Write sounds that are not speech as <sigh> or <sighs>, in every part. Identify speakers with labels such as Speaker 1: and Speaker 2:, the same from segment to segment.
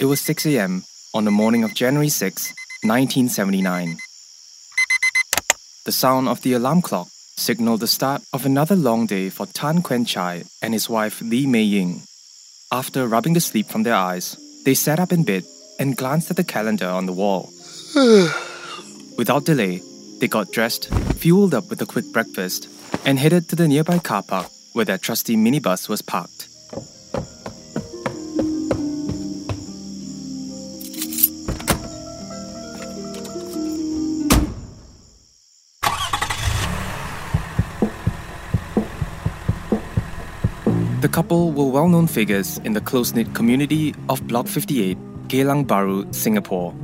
Speaker 1: It was 6 a.m. on the morning of January 6, 1979. The sound of the alarm clock signaled the start of another long day for Tan Kuen Chai and his wife Lee Mei Ying. After rubbing the sleep from their eyes, they sat up in bed and glanced at the calendar on the wall. <sighs> Without delay, they got dressed, fueled up with a quick breakfast, and headed to the nearby car park where their trusty minibus was parked. Couple were well known figures in the close knit community of Block 58, Geylang Bahru, Singapore.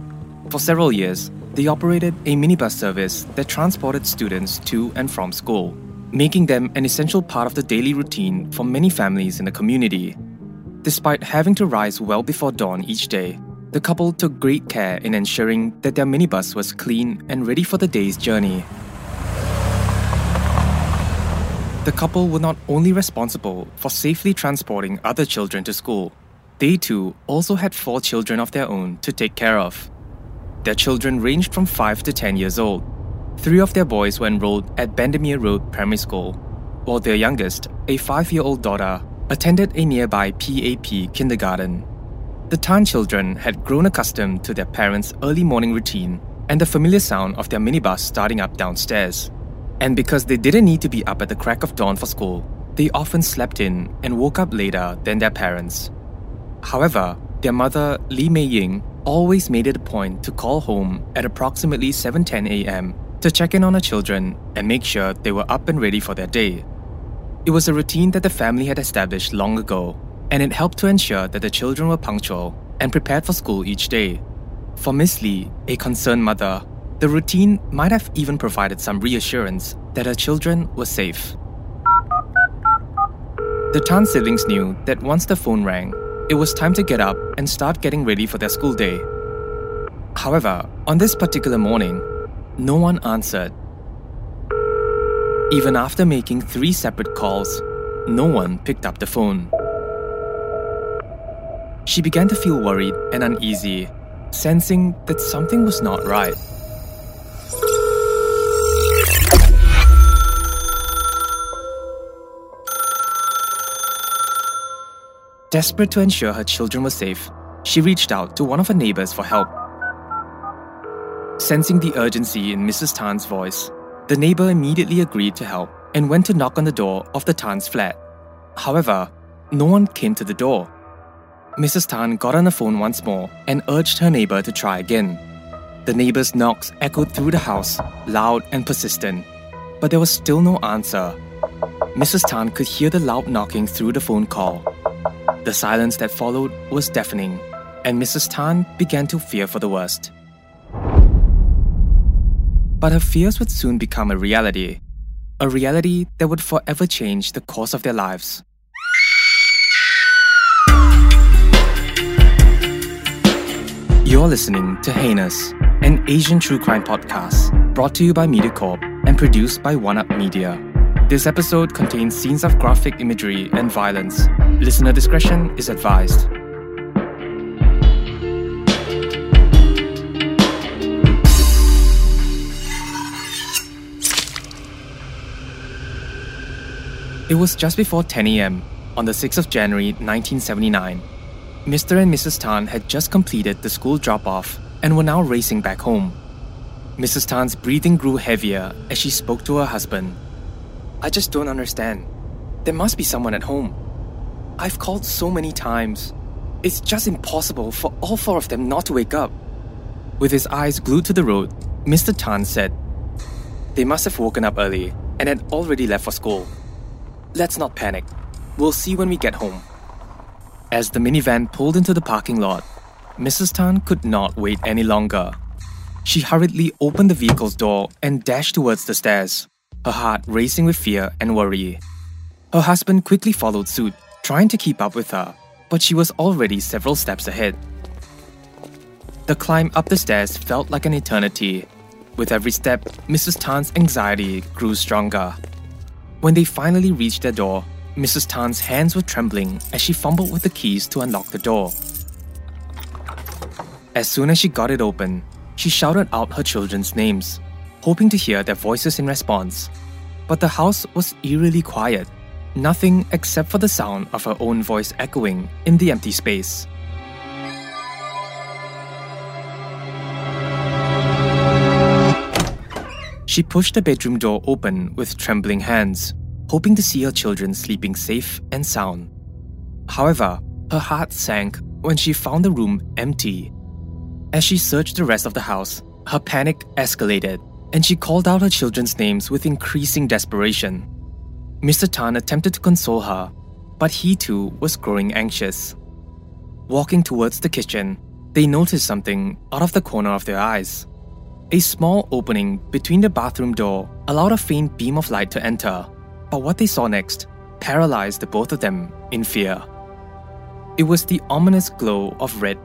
Speaker 1: For several years, they operated a minibus service that transported students to and from school, making them an essential part of the daily routine for many families in the community. Despite having to rise well before dawn each day, the couple took great care in ensuring that their minibus was clean and ready for the day's journey. The couple were not only responsible for safely transporting other children to school, they too also had four children of their own to take care of. Their children ranged from 5 to 10 years old. Three of their boys were enrolled at Bendemeer Road Primary School, while their youngest, a 5 year old daughter, attended a nearby PAP kindergarten. The Tan children had grown accustomed to their parents' early morning routine and the familiar sound of their minibus starting up downstairs. And because they didn't need to be up at the crack of dawn for school, they often slept in and woke up later than their parents. However, their mother, Lee Mei Ying, always made it a point to call home at approximately 7:10 a.m. to check in on her children and make sure they were up and ready for their day. It was a routine that the family had established long ago, and it helped to ensure that the children were punctual and prepared for school each day. For Miss Lee, a concerned mother, the routine might have even provided some reassurance that her children were safe. The Tan siblings knew that once the phone rang, it was time to get up and start getting ready for their school day. However, on this particular morning, no one answered. Even after making three separate calls, no one picked up the phone. She began to feel worried and uneasy, sensing that something was not right. Desperate to ensure her children were safe, she reached out to one of her neighbors for help. Sensing the urgency in Mrs. Tan's voice, the neighbor immediately agreed to help and went to knock on the door of the Tan's flat. However, no one came to the door. Mrs. Tan got on the phone once more and urged her neighbor to try again. The neighbor's knocks echoed through the house, loud and persistent, but there was still no answer. Mrs. Tan could hear the loud knocking through the phone call. The silence that followed was deafening, and Mrs. Tan began to fear for the worst. But her fears would soon become a reality, a reality that would forever change the course of their lives. You're listening to Heinous, an Asian true crime podcast brought to you by MediaCorp and produced by One Up Media. This episode contains scenes of graphic imagery and violence. Listener discretion is advised. It was just before 10 a.m. on the 6th of January 1979. Mr. and Mrs. Tan had just completed the school drop off and were now racing back home. Mrs. Tan's breathing grew heavier as she spoke to her husband. I just don't understand. There must be someone at home. I've called so many times. It's just impossible for all four of them not to wake up. With his eyes glued to the road, Mr. Tan said, They must have woken up early and had already left for school. Let's not panic. We'll see when we get home. As the minivan pulled into the parking lot, Mrs. Tan could not wait any longer. She hurriedly opened the vehicle's door and dashed towards the stairs, her heart racing with fear and worry. Her husband quickly followed suit, trying to keep up with her, but she was already several steps ahead. The climb up the stairs felt like an eternity. With every step, Mrs. Tan's anxiety grew stronger. When they finally reached their door, Mrs. Tan's hands were trembling as she fumbled with the keys to unlock the door. As soon as she got it open, she shouted out her children's names, hoping to hear their voices in response. But the house was eerily quiet, nothing except for the sound of her own voice echoing in the empty space. She pushed the bedroom door open with trembling hands, hoping to see her children sleeping safe and sound. However, her heart sank when she found the room empty. As she searched the rest of the house, her panic escalated and she called out her children's names with increasing desperation. Mr. Tan attempted to console her, but he too was growing anxious. Walking towards the kitchen, they noticed something out of the corner of their eyes. A small opening between the bathroom door allowed a faint beam of light to enter, but what they saw next paralyzed the both of them in fear. It was the ominous glow of red,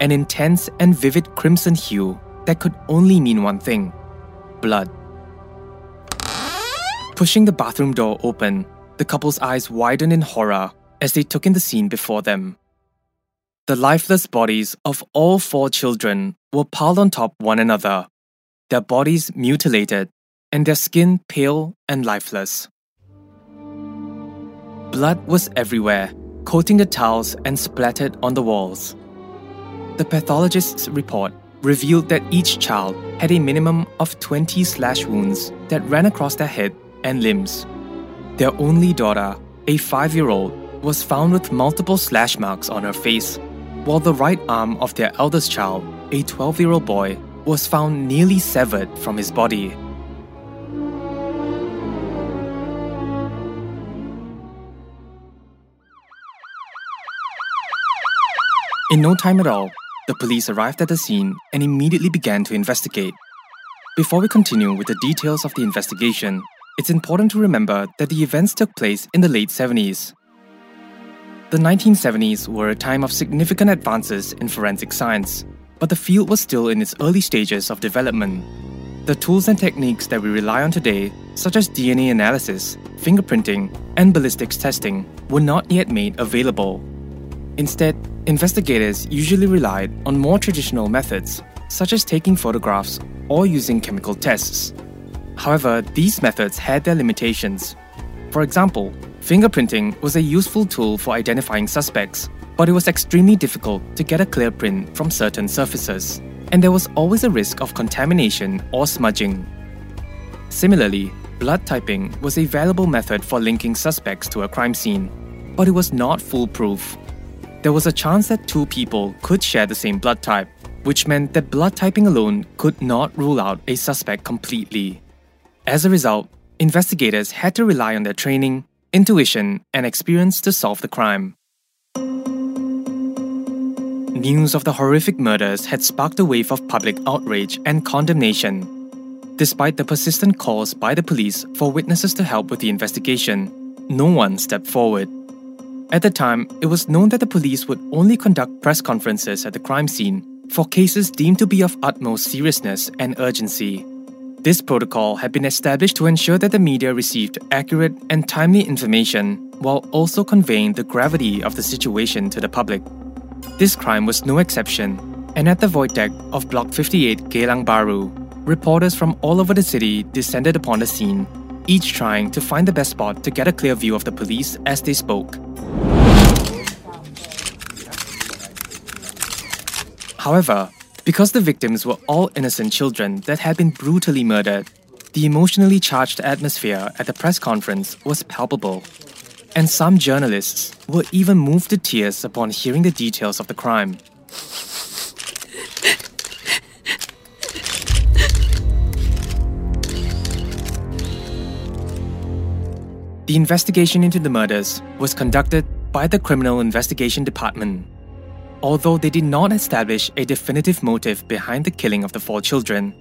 Speaker 1: an intense and vivid crimson hue that could only mean one thing blood. Pushing the bathroom door open, the couple's eyes widened in horror as they took in the scene before them. The lifeless bodies of all four children were piled on top one another, their bodies mutilated, and their skin pale and lifeless. Blood was everywhere, coating the tiles and splattered on the walls. The pathologist's report revealed that each child had a minimum of 20 slash wounds that ran across their head and limbs. Their only daughter, a five year old, was found with multiple slash marks on her face, while the right arm of their eldest child, a 12 year old boy, was found nearly severed from his body. In no time at all, the police arrived at the scene and immediately began to investigate. Before we continue with the details of the investigation, it's important to remember that the events took place in the late 70s. The 1970s were a time of significant advances in forensic science, but the field was still in its early stages of development. The tools and techniques that we rely on today, such as DNA analysis, fingerprinting, and ballistics testing, were not yet made available. Instead, investigators usually relied on more traditional methods, such as taking photographs or using chemical tests. However, these methods had their limitations. For example, fingerprinting was a useful tool for identifying suspects, but it was extremely difficult to get a clear print from certain surfaces, and there was always a risk of contamination or smudging. Similarly, blood typing was a valuable method for linking suspects to a crime scene, but it was not foolproof. There was a chance that two people could share the same blood type, which meant that blood typing alone could not rule out a suspect completely. As a result, investigators had to rely on their training, intuition, and experience to solve the crime. News of the horrific murders had sparked a wave of public outrage and condemnation. Despite the persistent calls by the police for witnesses to help with the investigation, no one stepped forward. At the time, it was known that the police would only conduct press conferences at the crime scene for cases deemed to be of utmost seriousness and urgency. This protocol had been established to ensure that the media received accurate and timely information while also conveying the gravity of the situation to the public. This crime was no exception, and at the void deck of Block 58 Geylang Bahru, reporters from all over the city descended upon the scene, each trying to find the best spot to get a clear view of the police as they spoke. However, because the victims were all innocent children that had been brutally murdered, the emotionally charged atmosphere at the press conference was palpable and some journalists were even moved to tears upon hearing the details of the crime. The investigation into the murders was conducted by the Criminal Investigation Department. Although they did not establish a definitive motive behind the killing of the four children,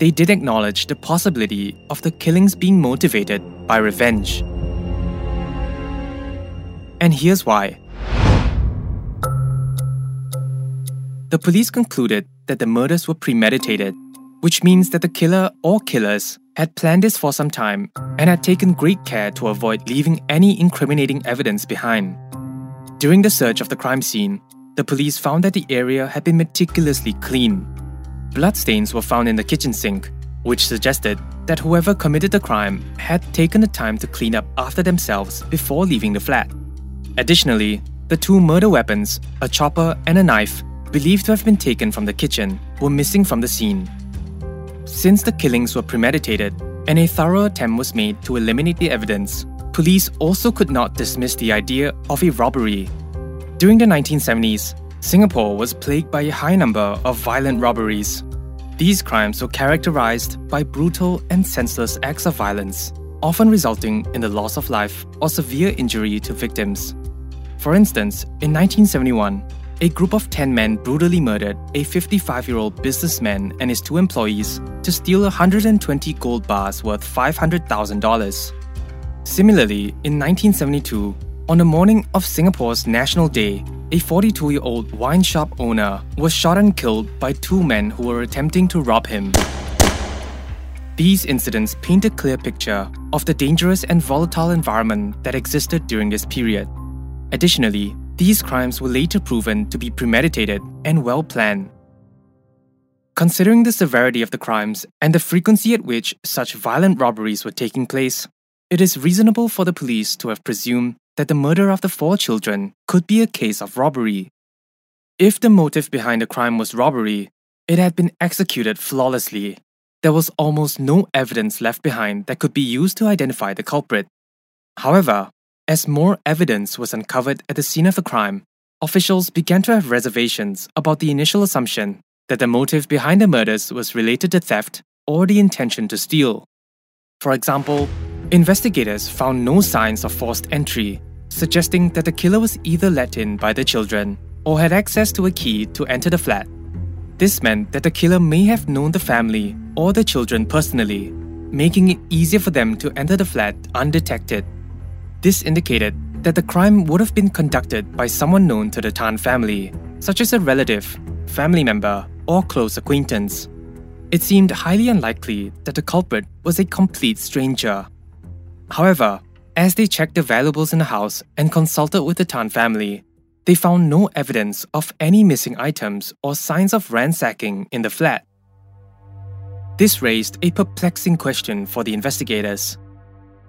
Speaker 1: they did acknowledge the possibility of the killings being motivated by revenge. And here's why. The police concluded that the murders were premeditated, which means that the killer or killers had planned this for some time and had taken great care to avoid leaving any incriminating evidence behind. During the search of the crime scene, the police found that the area had been meticulously cleaned. Bloodstains were found in the kitchen sink, which suggested that whoever committed the crime had taken the time to clean up after themselves before leaving the flat. Additionally, the two murder weapons, a chopper and a knife, believed to have been taken from the kitchen, were missing from the scene. Since the killings were premeditated and a thorough attempt was made to eliminate the evidence, police also could not dismiss the idea of a robbery. During the 1970s, Singapore was plagued by a high number of violent robberies. These crimes were characterized by brutal and senseless acts of violence, often resulting in the loss of life or severe injury to victims. For instance, in 1971, a group of 10 men brutally murdered a 55 year old businessman and his two employees to steal 120 gold bars worth $500,000. Similarly, in 1972, on the morning of Singapore's National Day, a 42 year old wine shop owner was shot and killed by two men who were attempting to rob him. These incidents paint a clear picture of the dangerous and volatile environment that existed during this period. Additionally, these crimes were later proven to be premeditated and well planned. Considering the severity of the crimes and the frequency at which such violent robberies were taking place, it is reasonable for the police to have presumed that the murder of the four children could be a case of robbery. If the motive behind the crime was robbery, it had been executed flawlessly. There was almost no evidence left behind that could be used to identify the culprit. However, as more evidence was uncovered at the scene of the crime, officials began to have reservations about the initial assumption that the motive behind the murders was related to theft or the intention to steal. For example, investigators found no signs of forced entry, suggesting that the killer was either let in by the children or had access to a key to enter the flat. This meant that the killer may have known the family or the children personally, making it easier for them to enter the flat undetected. This indicated that the crime would have been conducted by someone known to the Tan family, such as a relative, family member, or close acquaintance. It seemed highly unlikely that the culprit was a complete stranger. However, as they checked the valuables in the house and consulted with the Tan family, they found no evidence of any missing items or signs of ransacking in the flat. This raised a perplexing question for the investigators.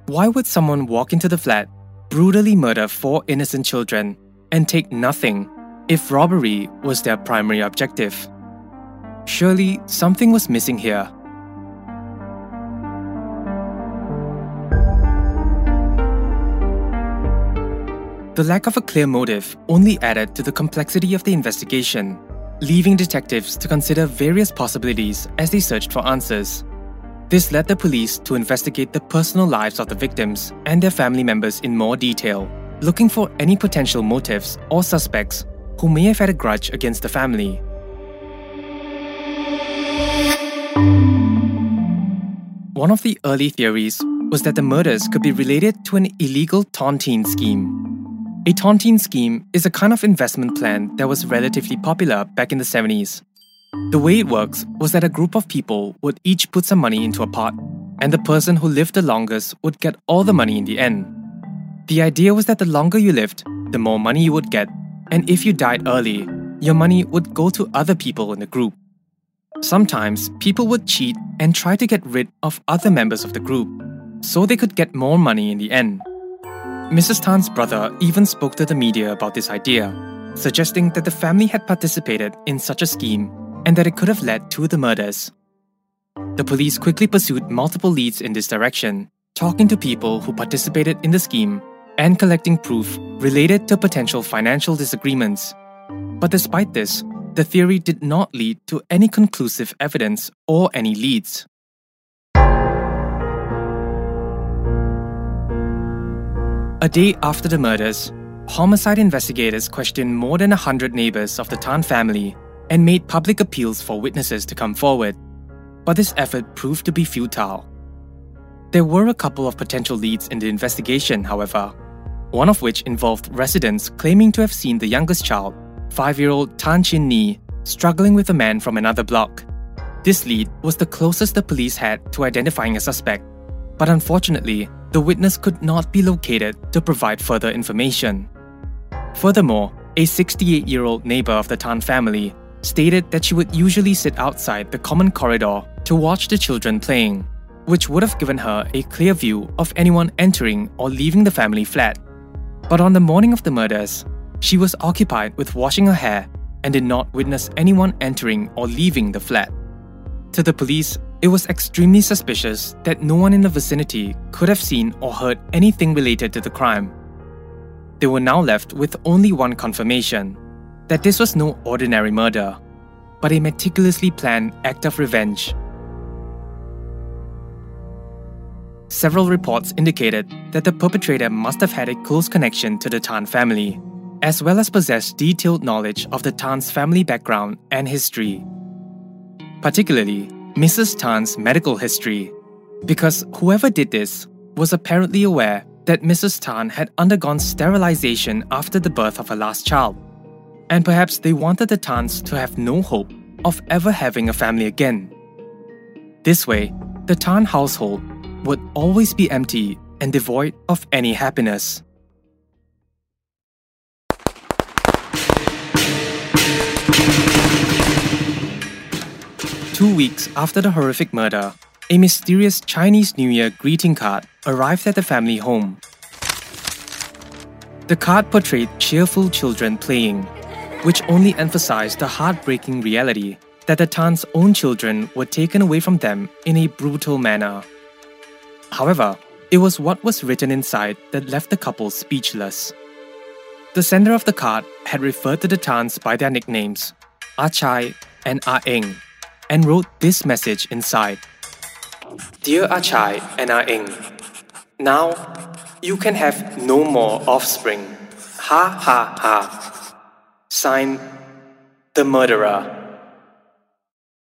Speaker 1: Why would someone walk into the flat, brutally murder four innocent children, and take nothing if robbery was their primary objective? Surely something was missing here. The lack of a clear motive only added to the complexity of the investigation, leaving detectives to consider various possibilities as they searched for answers. This led the police to investigate the personal lives of the victims and their family members in more detail, looking for any potential motives or suspects who may have had a grudge against the family. One of the early theories was that the murders could be related to an illegal tontine scheme. A tontine scheme is a kind of investment plan that was relatively popular back in the 70s the way it works was that a group of people would each put some money into a pot, and the person who lived the longest would get all the money in the end. The idea was that the longer you lived, the more money you would get, and if you died early, your money would go to other people in the group. Sometimes people would cheat and try to get rid of other members of the group, so they could get more money in the end. Mrs. Tan's brother even spoke to the media about this idea, suggesting that the family had participated in such a scheme and that it could have led to the murders. The police quickly pursued multiple leads in this direction, talking to people who participated in the scheme and collecting proof related to potential financial disagreements. But despite this, the theory did not lead to any conclusive evidence or any leads. A day after the murders, homicide investigators questioned more than 100 neighbors of the Tan family and made public appeals for witnesses to come forward, but this effort proved to be futile. There were a couple of potential leads in the investigation, however, one of which involved residents claiming to have seen the youngest child, five year old Tan Chin Nee, struggling with a man from another block. This lead was the closest the police had to identifying a suspect, but unfortunately, the witness could not be located to provide further information. Furthermore, a 68 year old neighbor of the Tan family, stated that she would usually sit outside the common corridor to watch the children playing, which would have given her a clear view of anyone entering or leaving the family flat. But on the morning of the murders, she was occupied with washing her hair and did not witness anyone entering or leaving the flat. To the police, it was extremely suspicious that no one in the vicinity could have seen or heard anything related to the crime. They were now left with only one confirmation that this was no ordinary murder, but a meticulously planned act of revenge. Several reports indicated that the perpetrator must have had a close connection to the Tan family, as well as possess detailed knowledge of the Tan's family background and history. Particularly, Mrs. Tan's medical history, because whoever did this was apparently aware that Mrs. Tan had undergone sterilization after the birth of her last child and perhaps they wanted the Tans to have no hope of ever having a family again. This way, the Tan household would always be empty and devoid of any happiness. Two weeks after the horrific murder, a mysterious Chinese New Year greeting card arrived at the family home. The card portrayed cheerful children playing which only emphasized the heartbreaking reality that the Tan's own children were taken away from them in a brutal manner. However, it was what was written inside that left the couple speechless. The sender of the card had referred to the Tans by their nicknames, Ah Chai and Ah Eng, and wrote this message inside Dear Ah Chai and Ah Eng, now you can have no more offspring. Ha ha ha. Sign The Murderer.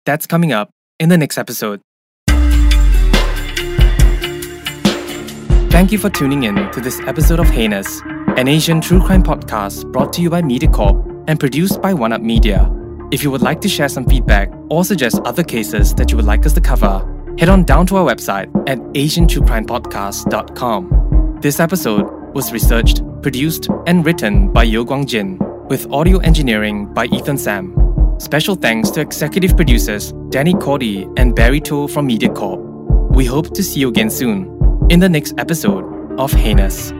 Speaker 1: That's coming up in the next episode. Thank you for tuning in to this episode of Heinous, an Asian true crime podcast brought to you by MediaCorp and produced by One Up Media. If you would like to share some feedback or suggest other cases that you would like us to cover, head on down to our website at asiantruecrimepodcast.com. This episode was researched, produced, and written by Yo Guang Jin with audio engineering by Ethan Sam. Special thanks to executive producers Danny Cordy and Barry Toh from MediaCorp. We hope to see you again soon in the next episode of Heinous.